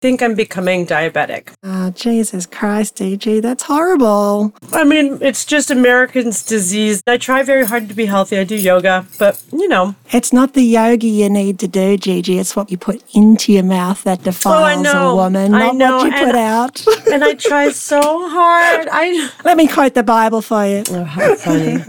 think I'm becoming diabetic. Oh, Jesus Christ, DG, that's horrible. I mean, it's just Americans' disease. I try very hard to be healthy. I do yoga, but you know. It's not the yoga you need to do, Gigi. It's what you put into your mouth that oh, defiles know. a woman, I not know, what you and- put out. And I try so hard. I Let me quote the Bible for you. Oh, how funny.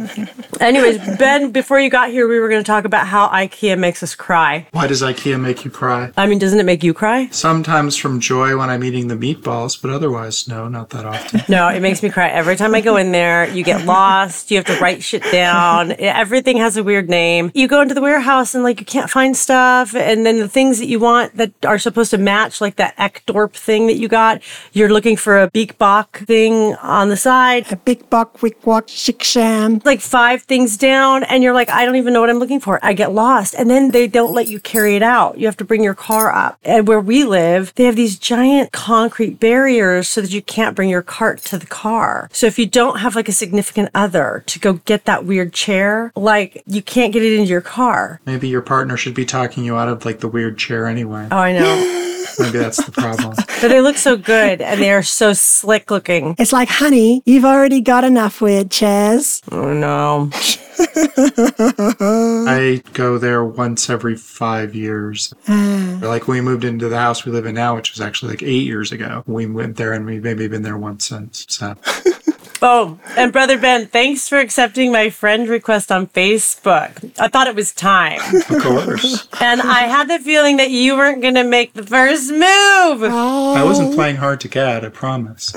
Anyways, Ben, before you got here, we were going to talk about how IKEA makes us cry. Why does IKEA make you cry? I mean, doesn't it make you cry? Sometimes from joy when I'm eating the meatballs, but otherwise, no, not that often. No, it makes me cry every time I go in there. You get lost. You have to write shit down. Everything has a weird name. You go into the warehouse and like you can't find stuff, and then the things that you want that are supposed to match, like that Ekdorp thing that you got, you're looking for a Beak Bok thing on the side. A big buck, wick, walk, shick, sham. like five things down and you're like i don't even know what i'm looking for i get lost and then they don't let you carry it out you have to bring your car up and where we live they have these giant concrete barriers so that you can't bring your cart to the car so if you don't have like a significant other to go get that weird chair like you can't get it into your car Maybe your partner should be talking you out of like the weird chair anyway. oh i know Maybe that's the problem. but they look so good and they are so slick looking It's like, honey, you've already got enough weird chairs. oh no I go there once every five years. Hmm. Like when we moved into the house we live in now, which was actually like eight years ago. We went there and we've maybe been there once since. So Oh, and Brother Ben, thanks for accepting my friend request on Facebook. I thought it was time. of course. And I had the feeling that you weren't going to make the first move. I wasn't playing hard to get, I promise.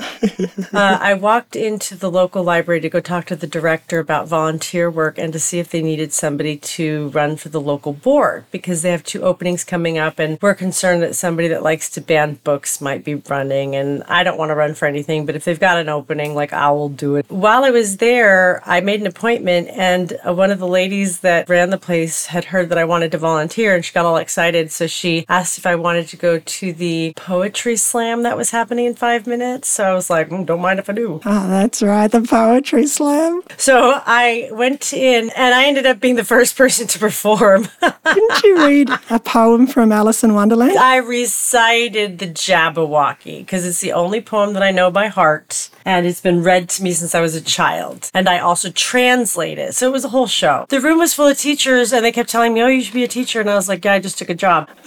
Uh, I walked into the local library to go talk to the director about volunteer work and to see if they needed somebody to run for the local board because they have two openings coming up. And we're concerned that somebody that likes to ban books might be running. And I don't want to run for anything, but if they've got an opening, like I will do it. While I was there, I made an appointment, and uh, one of the ladies that ran the place had heard that I wanted to volunteer, and she got all excited. So she asked if I wanted to go to the poetry slam that was happening in five minutes. So I was like, "Mm, don't mind if I do. Oh, that's right, the poetry slam. So I went in, and I ended up being the first person to perform. Didn't you read a poem from Alice in Wonderland? I recited the Jabberwocky because it's the only poem that I know by heart. And it's been read to me since I was a child. And I also translate it. So it was a whole show. The room was full of teachers and they kept telling me, oh, you should be a teacher. And I was like, yeah, I just took a job.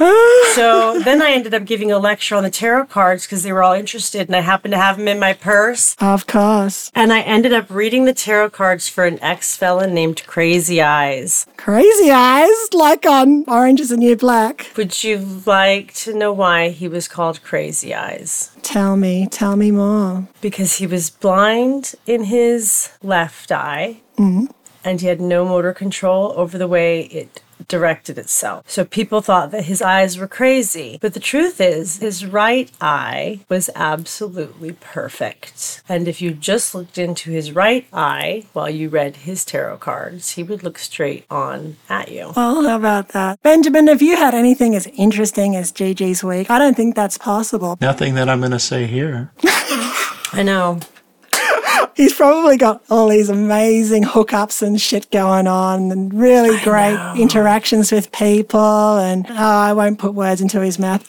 so then I ended up giving a lecture on the tarot cards because they were all interested. And I happened to have them in my purse. Of course. And I ended up reading the tarot cards for an ex felon named Crazy Eyes. Crazy eyes, like on Orange is the New Black. Would you like to know why he was called Crazy Eyes? Tell me, tell me more. because he was blind in his left eye mm-hmm. and he had no motor control over the way it directed itself. So people thought that his eyes were crazy. But the truth is, his right eye was absolutely perfect. And if you just looked into his right eye while you read his tarot cards, he would look straight on at you. Well, how about that? Benjamin, if you had anything as interesting as Gigi's week? I don't think that's possible. Nothing that I'm going to say here. I know. He's probably got all these amazing hookups and shit going on and really great interactions with people. And oh, I won't put words into his mouth.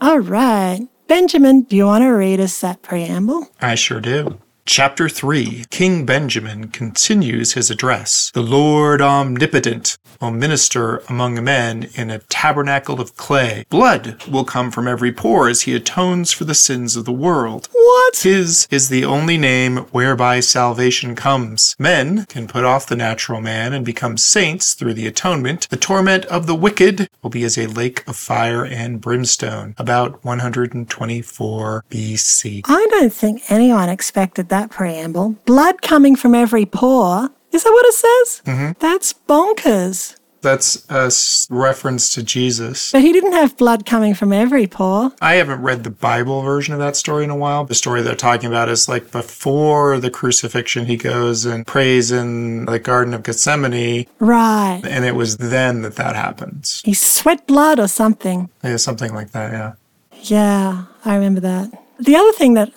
all right. Benjamin, do you want to read us that preamble? I sure do. Chapter 3 King Benjamin continues his address. The Lord Omnipotent will minister among men in a tabernacle of clay. Blood will come from every pore as he atones for the sins of the world. What? His is the only name whereby salvation comes. Men can put off the natural man and become saints through the atonement. The torment of the wicked will be as a lake of fire and brimstone. About 124 BC. I don't think anyone expected that preamble. Blood coming from every pore. Is that what it says? Mm-hmm. That's bonkers. That's a s- reference to Jesus. But he didn't have blood coming from every pore. I haven't read the Bible version of that story in a while. The story they're talking about is like before the crucifixion, he goes and prays in the Garden of Gethsemane, Right. and it was then that that happens. He sweat blood or something. Yeah, something like that, yeah. Yeah, I remember that. The other thing that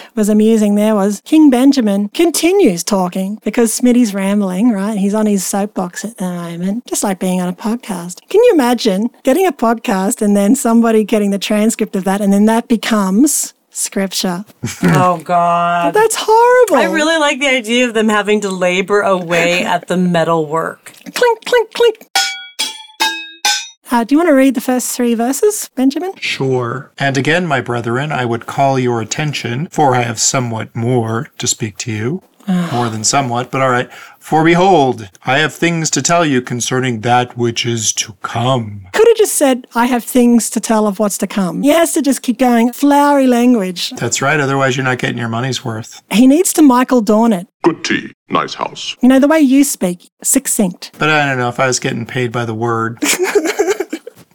was amusing there was King Benjamin continues talking because Smitty's rambling, right? He's on his soapbox at the moment, just like being on a podcast. Can you imagine getting a podcast and then somebody getting the transcript of that and then that becomes scripture? Oh God. That's horrible. I really like the idea of them having to labor away at the metal work. clink, clink, clink. Uh, do you want to read the first three verses, Benjamin? Sure. And again, my brethren, I would call your attention, for I have somewhat more to speak to you. more than somewhat, but all right. For behold, I have things to tell you concerning that which is to come. Could have just said, I have things to tell of what's to come. He has to just keep going, flowery language. That's right, otherwise, you're not getting your money's worth. He needs to Michael Dawn it. Good tea, nice house. You know, the way you speak, succinct. But I don't know if I was getting paid by the word.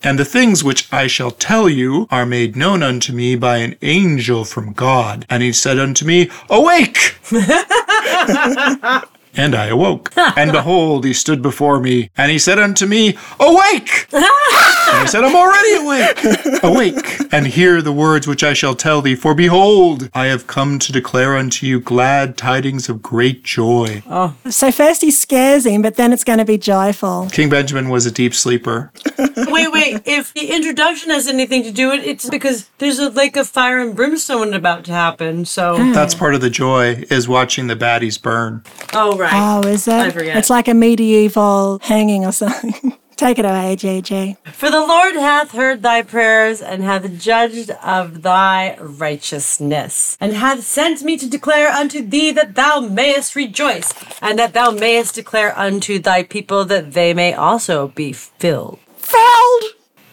And the things which I shall tell you are made known unto me by an angel from God. And he said unto me, Awake! and I awoke. And behold, he stood before me, and he said unto me, Awake! and I said, I'm already awake. Awake, and hear the words which I shall tell thee. For behold, I have come to declare unto you glad tidings of great joy. Oh. So first he scares him, but then it's going to be joyful. King Benjamin was a deep sleeper. wait, wait. If the introduction has anything to do with it, it's because there's a lake of fire and brimstone about to happen. So, That's part of the joy, is watching the baddies burn. oh right. Oh, is it? I forget. It's like a medieval hanging or something. Take it away, JJ. For the Lord hath heard thy prayers, and hath judged of thy righteousness, and hath sent me to declare unto thee that thou mayest rejoice, and that thou mayest declare unto thy people that they may also be filled Filled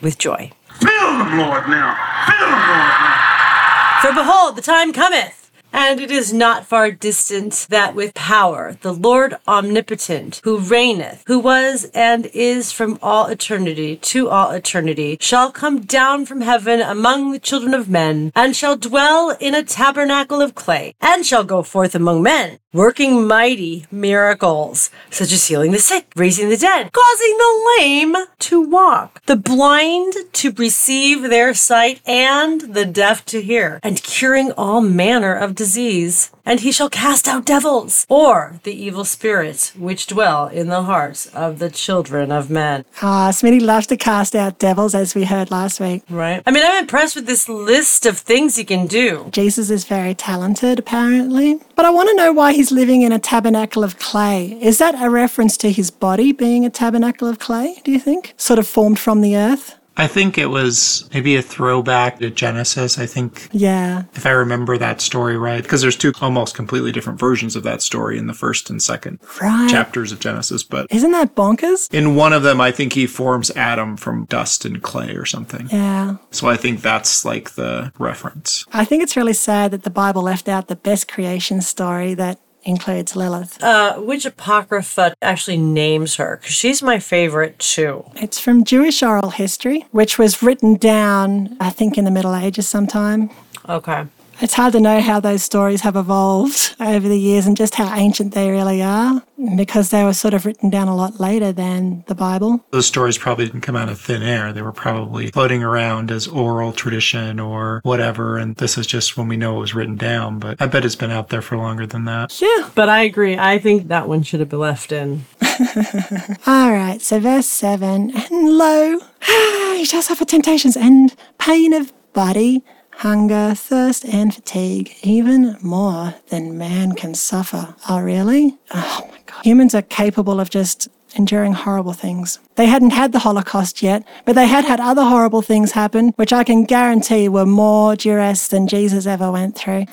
with joy. Fill them, Lord, now. Fill them, Lord, now. For behold, the time cometh, and it is not far distant, that with power the Lord omnipotent, who reigneth, who was and is from all eternity to all eternity, shall come down from heaven among the children of men, and shall dwell in a tabernacle of clay, and shall go forth among men, working mighty miracles, such as healing the sick, raising the dead, causing the lame to walk, the blind to receive their sight, and the deaf to hear, and curing all manner of disease. And he shall cast out devils, or the evil spirits which dwell in the hearts of the children of men. Ah, Smitty loves to cast out devils, as we heard last week. Right? I mean, I'm impressed with this list of things he can do. Jesus is very talented, apparently. But I want to know why he's living in a tabernacle of clay. Is that a reference to his body being a tabernacle of clay, do you think? Sort of formed from the earth? I think it was maybe a throwback to Genesis. I think, Yeah. if I remember that story right, because there's two almost completely different versions of that story in the first and second Right. chapters of Genesis. But Isn't that bonkers? in one of them, I think he forms Adam from dust and clay or something. Yeah. So I think that's like the reference. I think it's really sad that the Bible left out the best creation story that includes Lilith. Uh, which apocrypha actually names her? Because she's my favorite too. It's from Jewish oral history, which was written down, I think, in the Middle Ages sometime. Okay. It's hard to know how those stories have evolved over the years and just how ancient they really are because they were sort of written down a lot later than the Bible. Those stories probably didn't come out of thin air. They were probably floating around as oral tradition or whatever. And this is just when we know it was written down. But I bet it's been out there for longer than that. Yeah. But I agree. I think that one should have been left in. All right, so verse 7 And lo, he shall suffer temptations and pain of body, hunger, thirst, and fatigue, even more than man can suffer. Oh, really? Oh my God. Humans are capable of just enduring horrible things. They hadn't had the Holocaust yet, but they had had other horrible things happen, which I can guarantee were more duress than Jesus ever went through.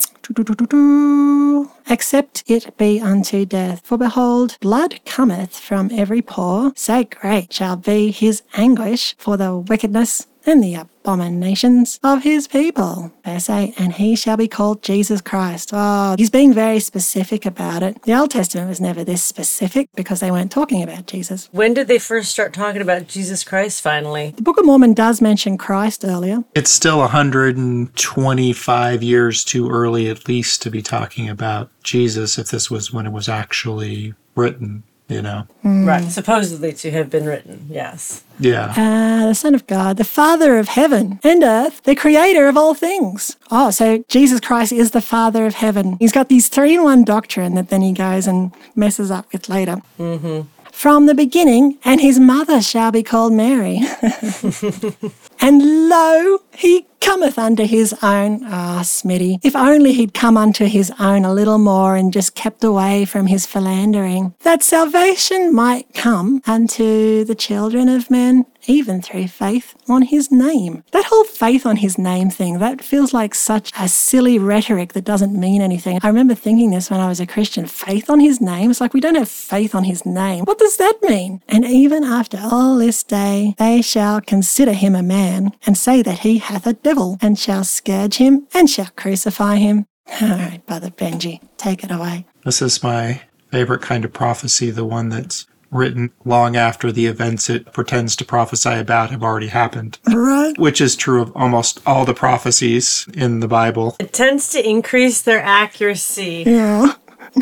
Except it be unto death. For behold, blood cometh from every pore, so great shall be his anguish for the wickedness and the abominations of his people. Verse 8, and he shall be called Jesus Christ. Oh, he's being very specific about it. The Old Testament was never this specific because they weren't talking about Jesus. When did they first start talking about Jesus Christ finally? The Book of Mormon does mention Christ earlier. It's still 125 years too early, at least, to be talking about Jesus if this was when it was actually written. You know. Right. Supposedly to have been written. Yes. Yeah. Uh, the Son of God, the Father of heaven and earth, the Creator of all things. Oh, so Jesus Christ is the Father of heaven. He's got these three in one doctrine that then he goes and messes up with later. Mm-hmm. From the beginning, and his mother shall be called Mary. and lo, he cometh unto his own. Ah, Smitty, if only he'd come unto his own a little more and just kept away from his philandering, that salvation might come unto the children of men, even through faith on his name. That whole faith on his name thing, that feels like such a silly rhetoric that doesn't mean anything. I remember thinking this when I was a Christian faith on his name? It's like we don't have faith on his name. What does that mean? And even after all this day, they shall consider him a man and say that he hath a devil, and shall scourge him and shall crucify him. All right, Brother Benji, take it away. This is my favorite kind of prophecy, the one that's written long after the events it pretends to prophesy about have already happened, Right? which is true of almost all the prophecies in the Bible. It tends to increase their accuracy. Yeah.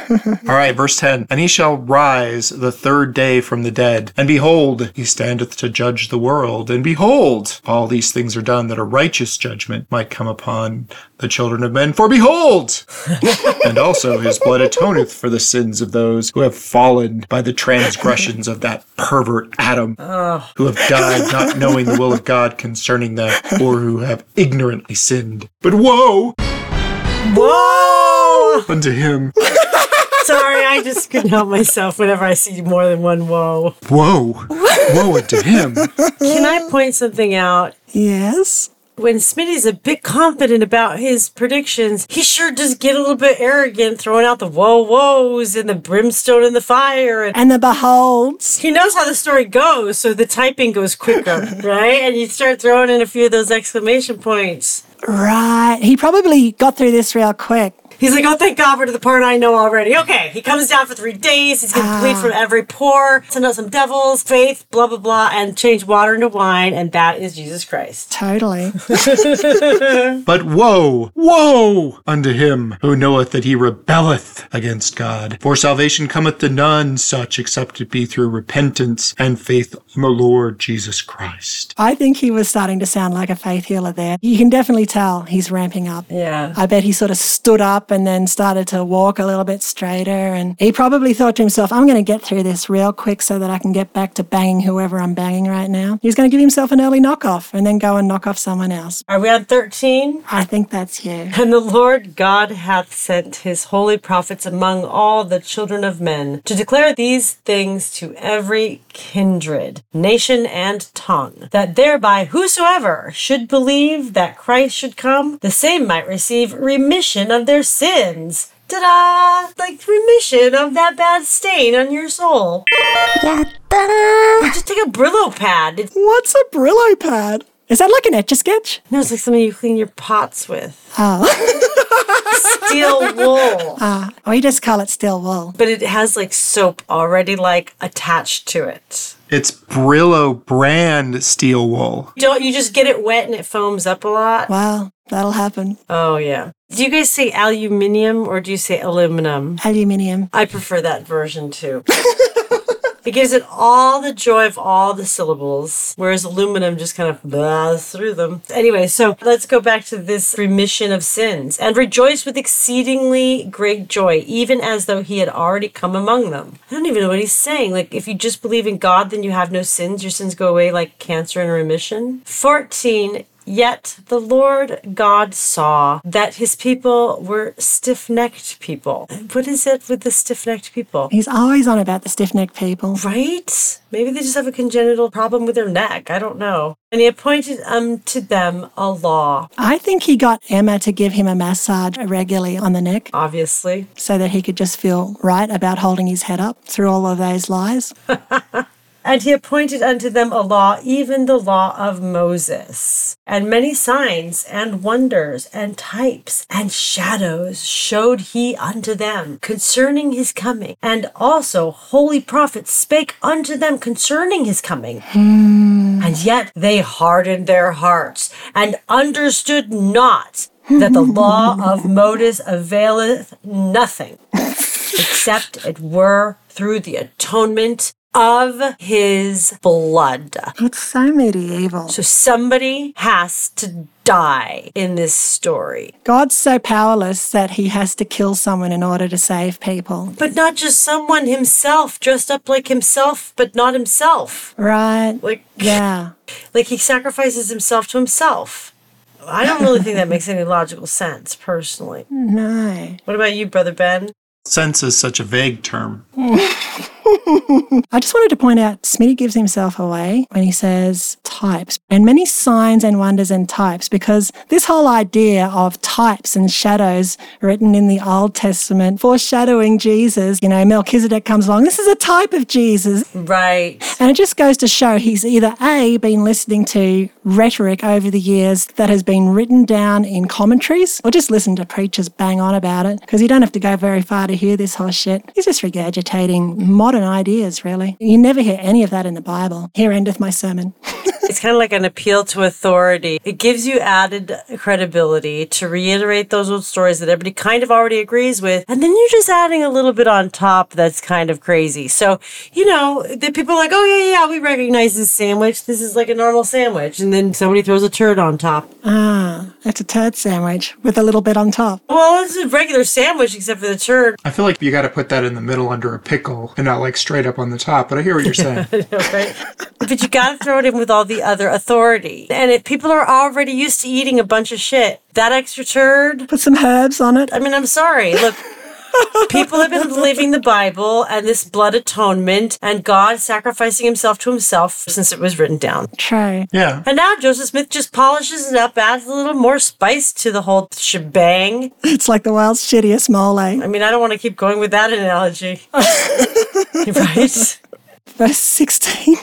All right, verse 10. And he shall rise the third day from the dead. And behold, he standeth to judge the world. And behold, all these things are done that a righteous judgment might come upon the children of men. For behold! and also his blood atoneth for the sins of those who have fallen by the transgressions of that pervert Adam, who have died not knowing the will of God concerning them, or who have ignorantly sinned. But woe Woe! unto him! Sorry, I just couldn't help myself whenever I see more than one woe. Whoa. Woe unto him! Can I point something out? Yes. When Smitty's a bit confident about his predictions, he sure does get a little bit arrogant, throwing out the woe woes and the brimstone and the fire. And And the beholds. he knows how the story goes, so the typing goes quicker, right? And you start throwing in a few of those exclamation points. Right. He probably got through this real quick. He's like, oh, thank God for the part I know already. Okay, he comes down for three days. He's going to bleed ah. from every pore, send out some devils, faith, blah, blah, blah, and change water into wine. And that is Jesus Christ. Totally. But woe, woe unto him who knoweth that he rebelleth against God. For salvation cometh to none such except it be through repentance and faith in the Lord Jesus Christ. I think he was starting to sound like a faith healer there. You can definitely tell he's ramping up. Yeah. I bet he sort of stood up and then started to walk a little bit straighter. And he probably thought to himself, I'm going to get through this real quick so that I can get back to banging whoever I'm banging right now. He's going to give himself an early knockoff and then go and knock off someone else. Are we on 13? I think that's you. And the Lord God hath sent his holy prophets among all the children of men to declare these things to every kindred, nation, and tongue, that thereby whosoever should believe that Christ should come, the same might receive remission of their sins. Ta-da! Like remission of that bad stain on your soul. Yeah. Just take a Brillo pad. It, What's a Brillo pad? Is that like an etch a sketch? no, it's like something you clean your pots with. Oh. Steel wool. Ah, we just call it steel wool. but it has like soap already like attached to it. It's Brillo brand steel wool. Don't you just get it wet and it foams up a lot? Wow, that'll happen. Oh yeah. Do you guys say aluminium or do you say aluminum? Aluminium. I prefer that version too. it gives it all the joy of all the syllables, whereas aluminum just kind of blahs through them. Anyway, so let's go back to this remission of sins and rejoice with exceedingly great joy, even as though he had already come among them. I don't even know what he's saying. Like, if you just believe in God, then you have no sins. Your sins go away like cancer and remission. 14. Yet the Lord God saw that his people were stiff necked people. What is it with the stiff necked people? He's always on about the stiff necked people. Right? Maybe they just have a congenital problem with their neck. I don't know. And he appointed um, unto them a law, I think he got Emma to give him a massage regularly on the neck obviously. so that he could just feel right about holding his head up through all of those lies. And he appointed unto them a law, even the law of Moses. And many signs and wonders and types and shadows showed he unto them concerning his coming. And also holy prophets spake unto them concerning his coming. Hmm. And yet they hardened their hearts and understood not that the law of Moses availeth nothing except it were through the atonement of his blood. It's so medieval. So somebody has to die in this story. God's so powerless that he has to kill someone in order to save people. But not just someone himself, dressed up like himself, but not himself. Right? Like Yeah. like he sacrifices himself to himself. I don't really think that makes any logical sense, personally. No. What about you, brother Ben? Sense is such a vague term. I just wanted to point out Smitty gives himself away when he says types and many signs and wonders and types because this whole idea of types and shadows written in the Old Testament foreshadowing Jesus, you know, Melchizedek comes along. This is a type of Jesus. Right. And it just goes to show he's either A, been listening to rhetoric over the years that has been written down in commentaries, or just listen to preachers bang on about it, because you don't have to go very far to hear this horse shit. He's just regurgitating modern ideas, really. You never hear any of that in the Bible. Here endeth my sermon. It's kind of like an appeal to authority. It gives you added credibility to reiterate those old stories that everybody kind of already agrees with. And then you're just adding a little bit on top that's kind of crazy. So, you know, the people are like, oh, yeah, yeah, we recognize this sandwich. This is like a normal sandwich. And then somebody throws a turd on top. Ah, it's a turd sandwich with a little bit on top. Well, it's a regular sandwich except for the turd. I feel like you got to put that in the middle under a pickle and not like straight up on the top, but I hear what you're saying. right? but you got to throw it in with all the other authority. And if people are already used to eating a bunch of shit, that extra turd, Put some herbs on it. I mean, I'm sorry. Look, people have been living the Bible and this blood atonement and God sacrificing himself to himself since it was written down. True. Yeah. And now Joseph Smith just polishes it up, adds a little more spice to the whole shebang. It's like the world's shittiest mole. Eh? I mean, I don't want to keep going with that analogy. right? verse 16.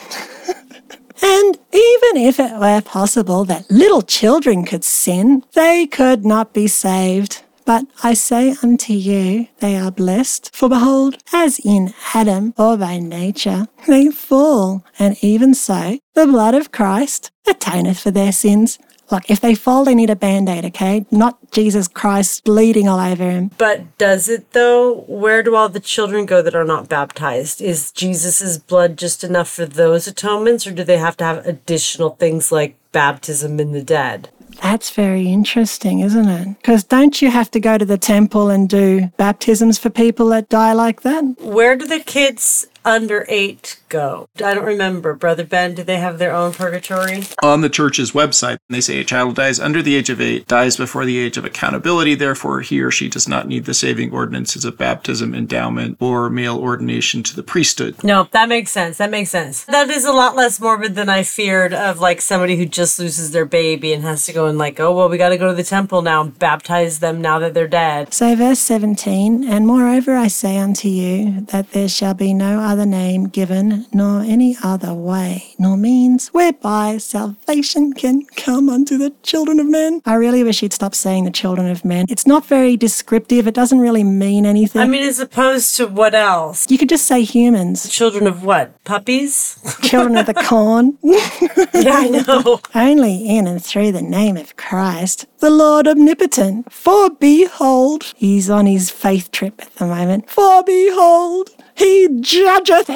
And even if it were possible that little children could sin, they could not be saved. But I say unto you, they are blessed. For behold, as in Adam, or by nature, they fall, and even so, the blood of Christ atoneth for their sins. Look, if they fall, they need a band aid, okay? Not Jesus Christ bleeding all over him. But does it though? Where do all the children go that are not baptized? Is Jesus' blood just enough for those atonements, or do they have to have additional things like baptism in the dead? That's very interesting, isn't it? Because don't you have to go to the temple and do baptisms for people that die like that? Where do the kids under eight go? I don't remember. Brother Ben, do they have their own purgatory? On the church's website, they say a child dies under the age of eight, dies before the age of accountability, therefore he or she does not need the saving ordinances of baptism, endowment, or male ordination to the priesthood. No, that makes sense. That makes sense. That is a lot less morbid than I feared of like somebody who just loses their baby and has to go and like, oh, well, we got to go to the temple now and baptize them now that they're dead. So, verse 17, and moreover I say unto you that there shall be no other name given, nor any other way, nor means whereby salvation can come unto the children of men. I really wish he'd stop saying the children of men. It's not very descriptive, it doesn't really mean anything. I mean, as opposed to what else? you could just say humans, Children of what? Puppies? children of the corn. yeah, I know. only in and through the name of Christ, the Lord omnipotent. For behold, he's on his faith trip at the moment. For behold, he judgeth,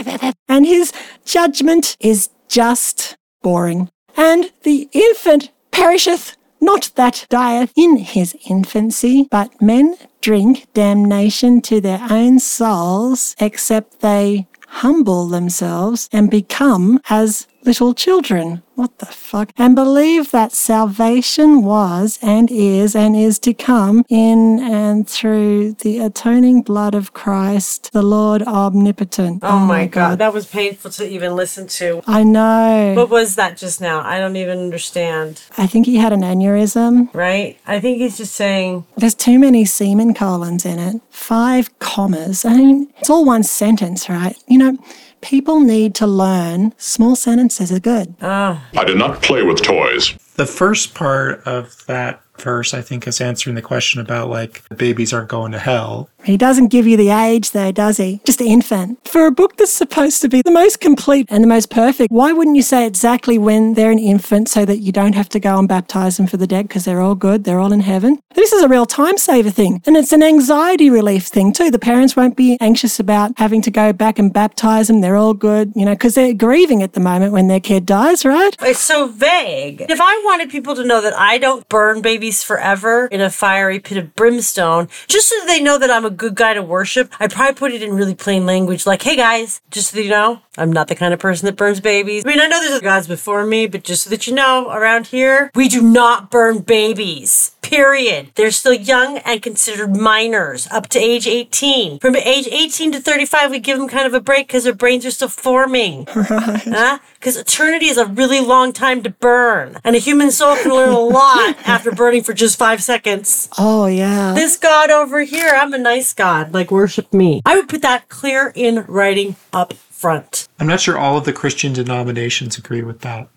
and his judgment is just boring. And the infant perisheth, not that dieth in his infancy, but men drink damnation to their own souls, except they humble themselves and become as little children. What the fuck? And believe that salvation was and is and is to come in and through the atoning blood of Christ, the Lord omnipotent. Oh, my oh God. That was painful to even listen to. I know. What was that just now? I don't even understand. I think he had an aneurysm. Right? I think he's just saying, There's too many semen colons in it. Five commas. I mean, it's all one sentence, right? You know, people need to learn small sentences are good. oh, I did not play with toys. The first part of that verse, I think, is answering the question about like the babies aren't going to hell. He doesn't give you the age, though, does he? Just infant. For a book that's supposed to be the most complete and the most perfect, why wouldn't you say exactly when they're an infant so that you don't have to go and baptize them for the dead because they're all good, they're all in heaven? This is a real time saver thing. And it's an anxiety relief thing, too. The parents won't be anxious about having to go back and baptize them. They're all good, you know, because they're grieving at the moment when their kid dies, right? It's so vague. If I wanted people to know that I don't burn babies forever in a fiery pit of brimstone, just so they know that I'm a good guy to worship, I'd probably put it in really plain language like, hey guys, just so you know, I'm not the kind of person that burns babies. I mean, I know there's gods before me, but just so that you know, around here, we do not burn babies. Period. They're still young and considered minors up to age 18. From age 18 to 35, we give them kind of a break because their brains are still forming. Right. Because eternity is a really long time to burn. And a human soul can learn a lot after burning for just five seconds. Oh, yeah. This God over here, I'm a nice God. Like, worship me. I would put that clear in writing up front. I'm not sure all of the Christian denominations agree with that.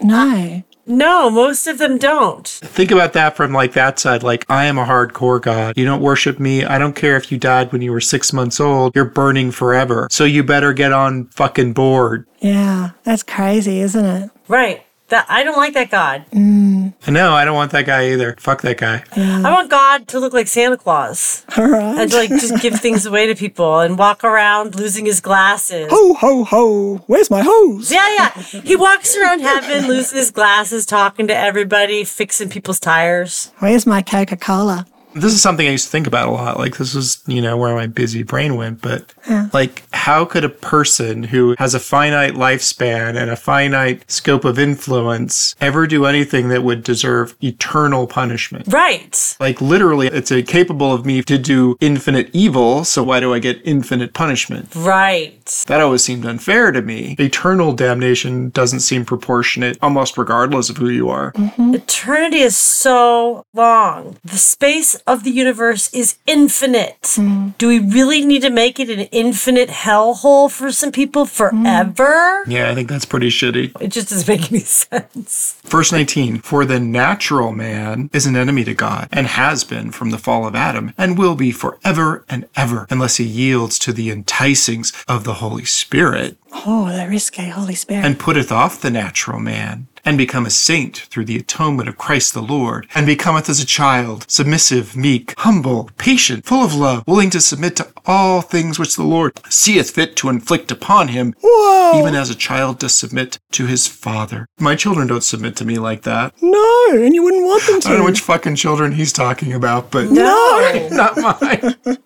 No. No, most of them don't. Think about that from like that side. Like, I am a hardcore God. You don't worship me. I don't care if you died when you were six months old. You're burning forever. So you better get on fucking board. Yeah. That's crazy, isn't it? Right. That I don't like that God. I mm. know. I don't want that guy either. Fuck that guy. I want God to look like Santa Claus All right. and to like just give things away to people and walk around losing his glasses. Ho, ho, ho. Where's my hose? Yeah, yeah. He walks around heaven, losing his glasses, talking to everybody, fixing people's tires. Where's my Coca Cola? This is something I used to think about a lot. Like, this is, you know, where my busy brain went. But, like, how could a person who has a finite lifespan and a finite scope of influence ever do anything that would deserve eternal punishment? Right. Like, literally, it's a capable of me to do infinite evil. So, why do I get infinite punishment? Right. That always seemed unfair to me. Eternal damnation doesn't seem proportionate, almost regardless of who you are. Mm-hmm. Eternity is so long. The space of the universe is infinite. Mm-hmm. Do we really need to make it an infinite hellhole for some people forever? Mm-hmm. Yeah, I think that's pretty shitty. It just doesn't make any sense. Verse 19 For the natural man is an enemy to God, and has been from the fall of Adam, and will be forever and ever, unless he yields to the enticings of the Holy Spirit, Oh, the risque Holy Spirit. and putteth off the natural man, and become a saint through the atonement of Christ the Lord, and becometh as a child, submissive, meek, humble, patient, full of love, willing to submit to all things which the Lord seeth fit to inflict upon him, Whoa. even as a child does submit to his father. My children don't submit to me like that. no, and you wouldn't want them to. I don't know which fucking children he's talking about, but No. not mine.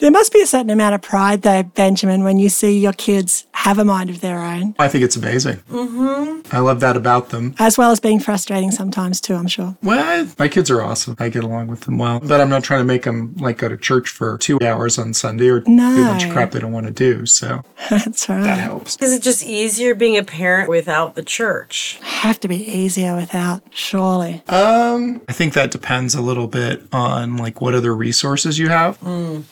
There must be a certain amount of pride, though, Benjamin, when you see your kids have a mind of their own, I think it's amazing. Mm-hmm. I love that about them. as well as being frustrating sometimes, too, I'm sure. Well, my kids are awesome. I get along with them well, but I'm not trying to make them like go to church for two hours on Sunday or do a bunch of crap they don't want to do. So That's right. that helps. Is it just easier being a parent without the church? Have to be easier without, surely. Um, I think that depends a little bit on like what other resources you have.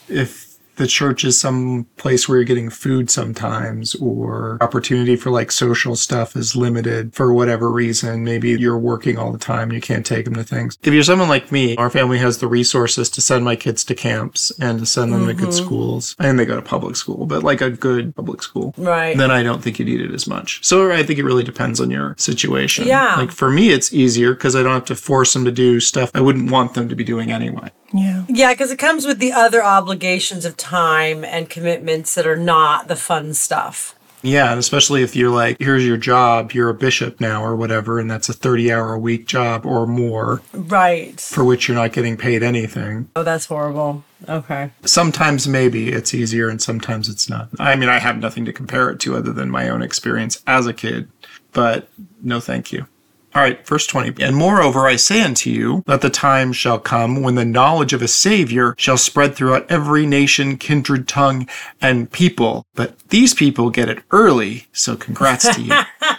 If the church is some place where you're getting food sometimes or opportunity for like social stuff is limited for whatever reason. Maybe you're working all the time. You can't take them to things. If you're someone like me, our family has the resources to send my kids to camps and to send them to good mm-hmm. schools and they go to public school, but like a good public school Right. then I don't think you need it as much. So I think it really depends on your situation. Yeah. Like for me, it's easier because I don't have to force them to do stuff I wouldn't want them to be doing anyway. Yeah. Yeah, because it comes with the other obligations of time and commitments that are not the fun stuff. Yeah, and especially if you're like, here's your job, you're a bishop now or whatever, and that's a 30 hour a week job or more Right. for which you're not getting paid anything. Oh, that's horrible. Okay. Sometimes maybe it's easier and sometimes it's not. I mean, I have nothing to compare it to other than my own experience as a kid, but no thank you. All right, verse 20. And moreover, I say unto you that the time shall come when the knowledge of a Savior shall spread throughout every nation, kindred, tongue, and people. But these people get it early, so congrats to you.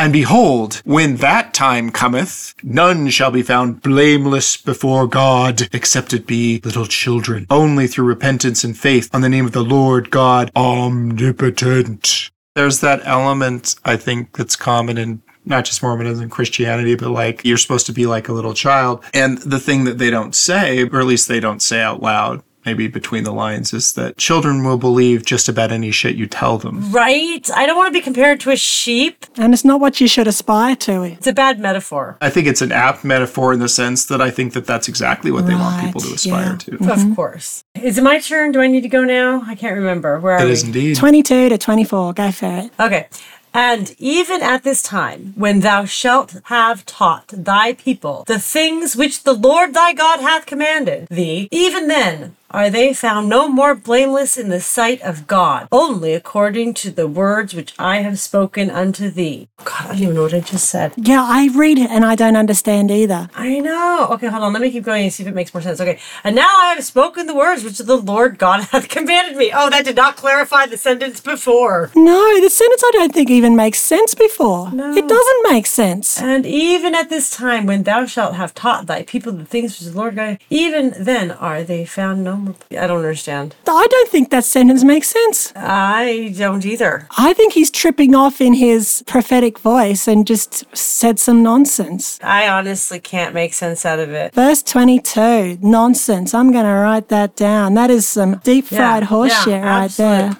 And behold, when that time cometh, none shall be found blameless before God, except it be little children, only through repentance and faith on the name of the Lord God omnipotent. There's that element, I think, that's common in not just Mormonism and Christianity, but like you're supposed to be like a little child. And the thing that they don't say, or at least they don't say out loud, maybe between the lines, is that children will believe just about any shit you tell them. Right? I don't want to be compared to a sheep. And it's not what you should aspire to. It's a bad metaphor. I think it's an apt metaphor in the sense that I think that that's exactly what they want people to aspire yeah. to. Mm-hmm. Of course. Is it my turn? Do I need to go now? I can't remember. Where are It we? is indeed. 22 to 24. Go for it. Okay. And even at this time, when thou shalt have taught thy people the things which the Lord thy God hath commanded thee, even then are they found no more blameless in the sight of God, only according to the words which I have spoken unto thee. God, I don't even know what I just said. Yeah, I read it and I don't understand either. I know. Okay, hold on. Let me keep going and see if it makes more sense. Okay. And now I have spoken the words which the Lord God hath commanded me. Oh, that did not clarify the sentence before. No, the sentence I don't think even makes sense before. No. It doesn't make sense. And even at this time, when thou shalt have taught thy people the things which the Lord God, even then are they found no more. I don't understand. I don't think that sentence makes sense. I don't either. I think he's tripping off in his prophetic voice and just said some nonsense. I honestly can't make sense out of it. Verse 22, nonsense. I'm going to write that down. That is some deep fried Yeah, horse yeah, right absolutely. there.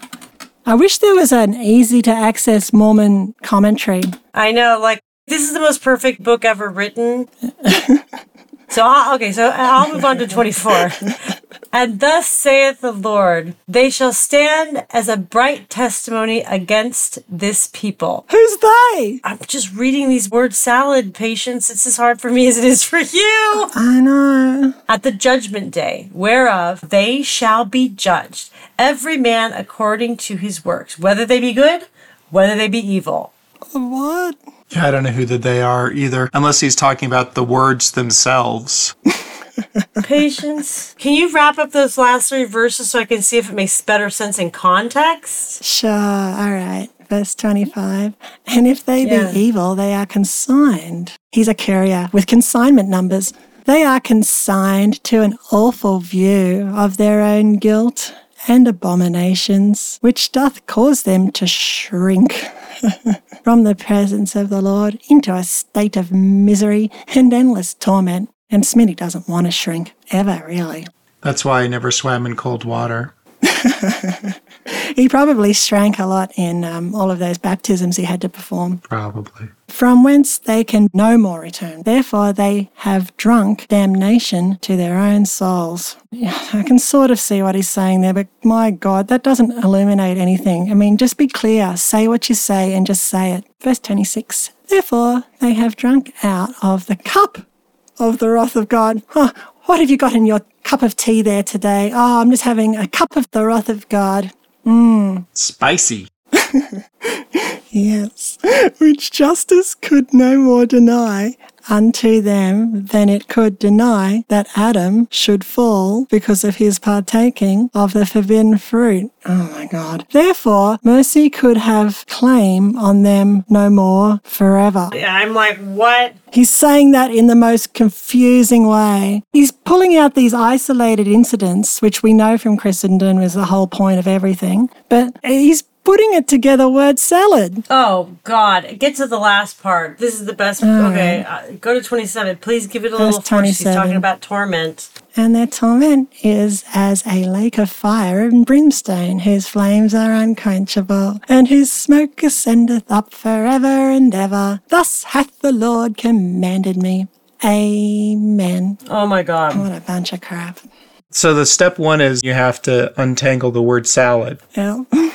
I wish there was an easy to access Mormon commentary. I know, like, this is the most perfect book ever written. so, I'll, okay, so I'll move on to 24. And thus saith the Lord, they shall stand as a bright testimony against this people. Who's they? I'm just reading these word salad patience. It's as hard for me as it is for you. I know. At the judgment day, whereof they shall be judged, every man according to his works, whether they be good, whether they be evil. What? Yeah, I don't know who that they are either, unless he's talking about the words themselves. Patience. Can you wrap up those last three verses so I can see if it makes better sense in context? Sure. All right. Verse 25. And if they Yeah. be evil, they are consigned. He's a carrier with consignment numbers. They are consigned to an awful view of their own guilt and abominations, which doth cause them to shrink from the presence of the Lord into a state of misery and endless torment. And Smitty doesn't want to shrink ever, really. That's why I never swam in cold water. He probably shrank a lot in um, all of those baptisms he had to perform. Probably. From whence they can no more return. Therefore, they have drunk damnation to their own souls. Yeah, I can sort of see what he's saying there, but my God, that doesn't illuminate anything. I mean, just be clear, say what you say, and just say it. Verse 26 Therefore, they have drunk out of the cup of the wrath of God. Huh, what have you got in your cup of tea there today? Oh, I'm just having a cup of the wrath of God. Mmm. Spicy. Yes, which justice could no more deny unto them than it could deny that Adam should fall because of his partaking of the forbidden fruit. Oh my God. Therefore, mercy could have claim on them no more forever. I'm like, what? He's saying that in the most confusing way. He's pulling out these isolated incidents, which we know from Christendom is the whole point of everything, but he's putting it together word salad. Oh, God. Get to the last part. This is the best. okay, uh, go to 27. Please give it a little force. He's 27. talking about torment. And their torment is as a lake of fire and brimstone, whose flames are unquenchable, and whose smoke ascendeth up forever and ever. Thus hath the Lord commanded me. Amen. Oh, my God. What a bunch of crap. So the step one is you have to untangle the word salad. Yeah.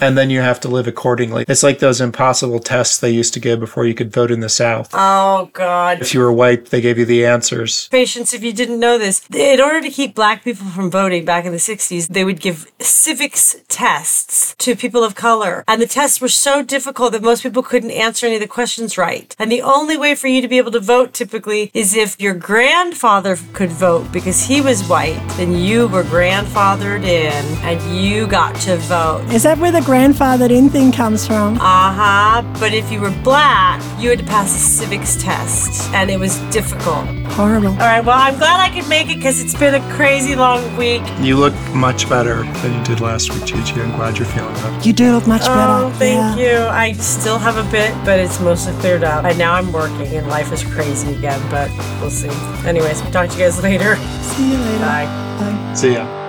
and then you have to live accordingly. It's like those impossible tests they used to give before you could vote in the South. Oh, God. If you were white, they gave you the answers. Patience, if you didn't know this, in order to keep black people from voting back in the 60s, they would give civics tests to people of color. And the tests were so difficult that most people couldn't answer any of the questions right. And the only way for you to be able to vote typically is if your grandfather could vote because he was white, then you were grandfathered in and you got to vote. Is that where the grandfathered in thing comes from. Uh huh. But if you were black, you had to pass a civics test, and it was difficult. Horrible. All right, well, I'm glad I could make it because it's been a crazy long week. You look much better than you did last week, Gigi. I'm glad you're feeling better. You do look much better. Oh, thank Yeah. you. I still have a bit, but it's mostly cleared up. And now I'm working, and life is crazy again, but we'll see. Anyways, talk to you guys later. See you later. Bye. Bye. See ya.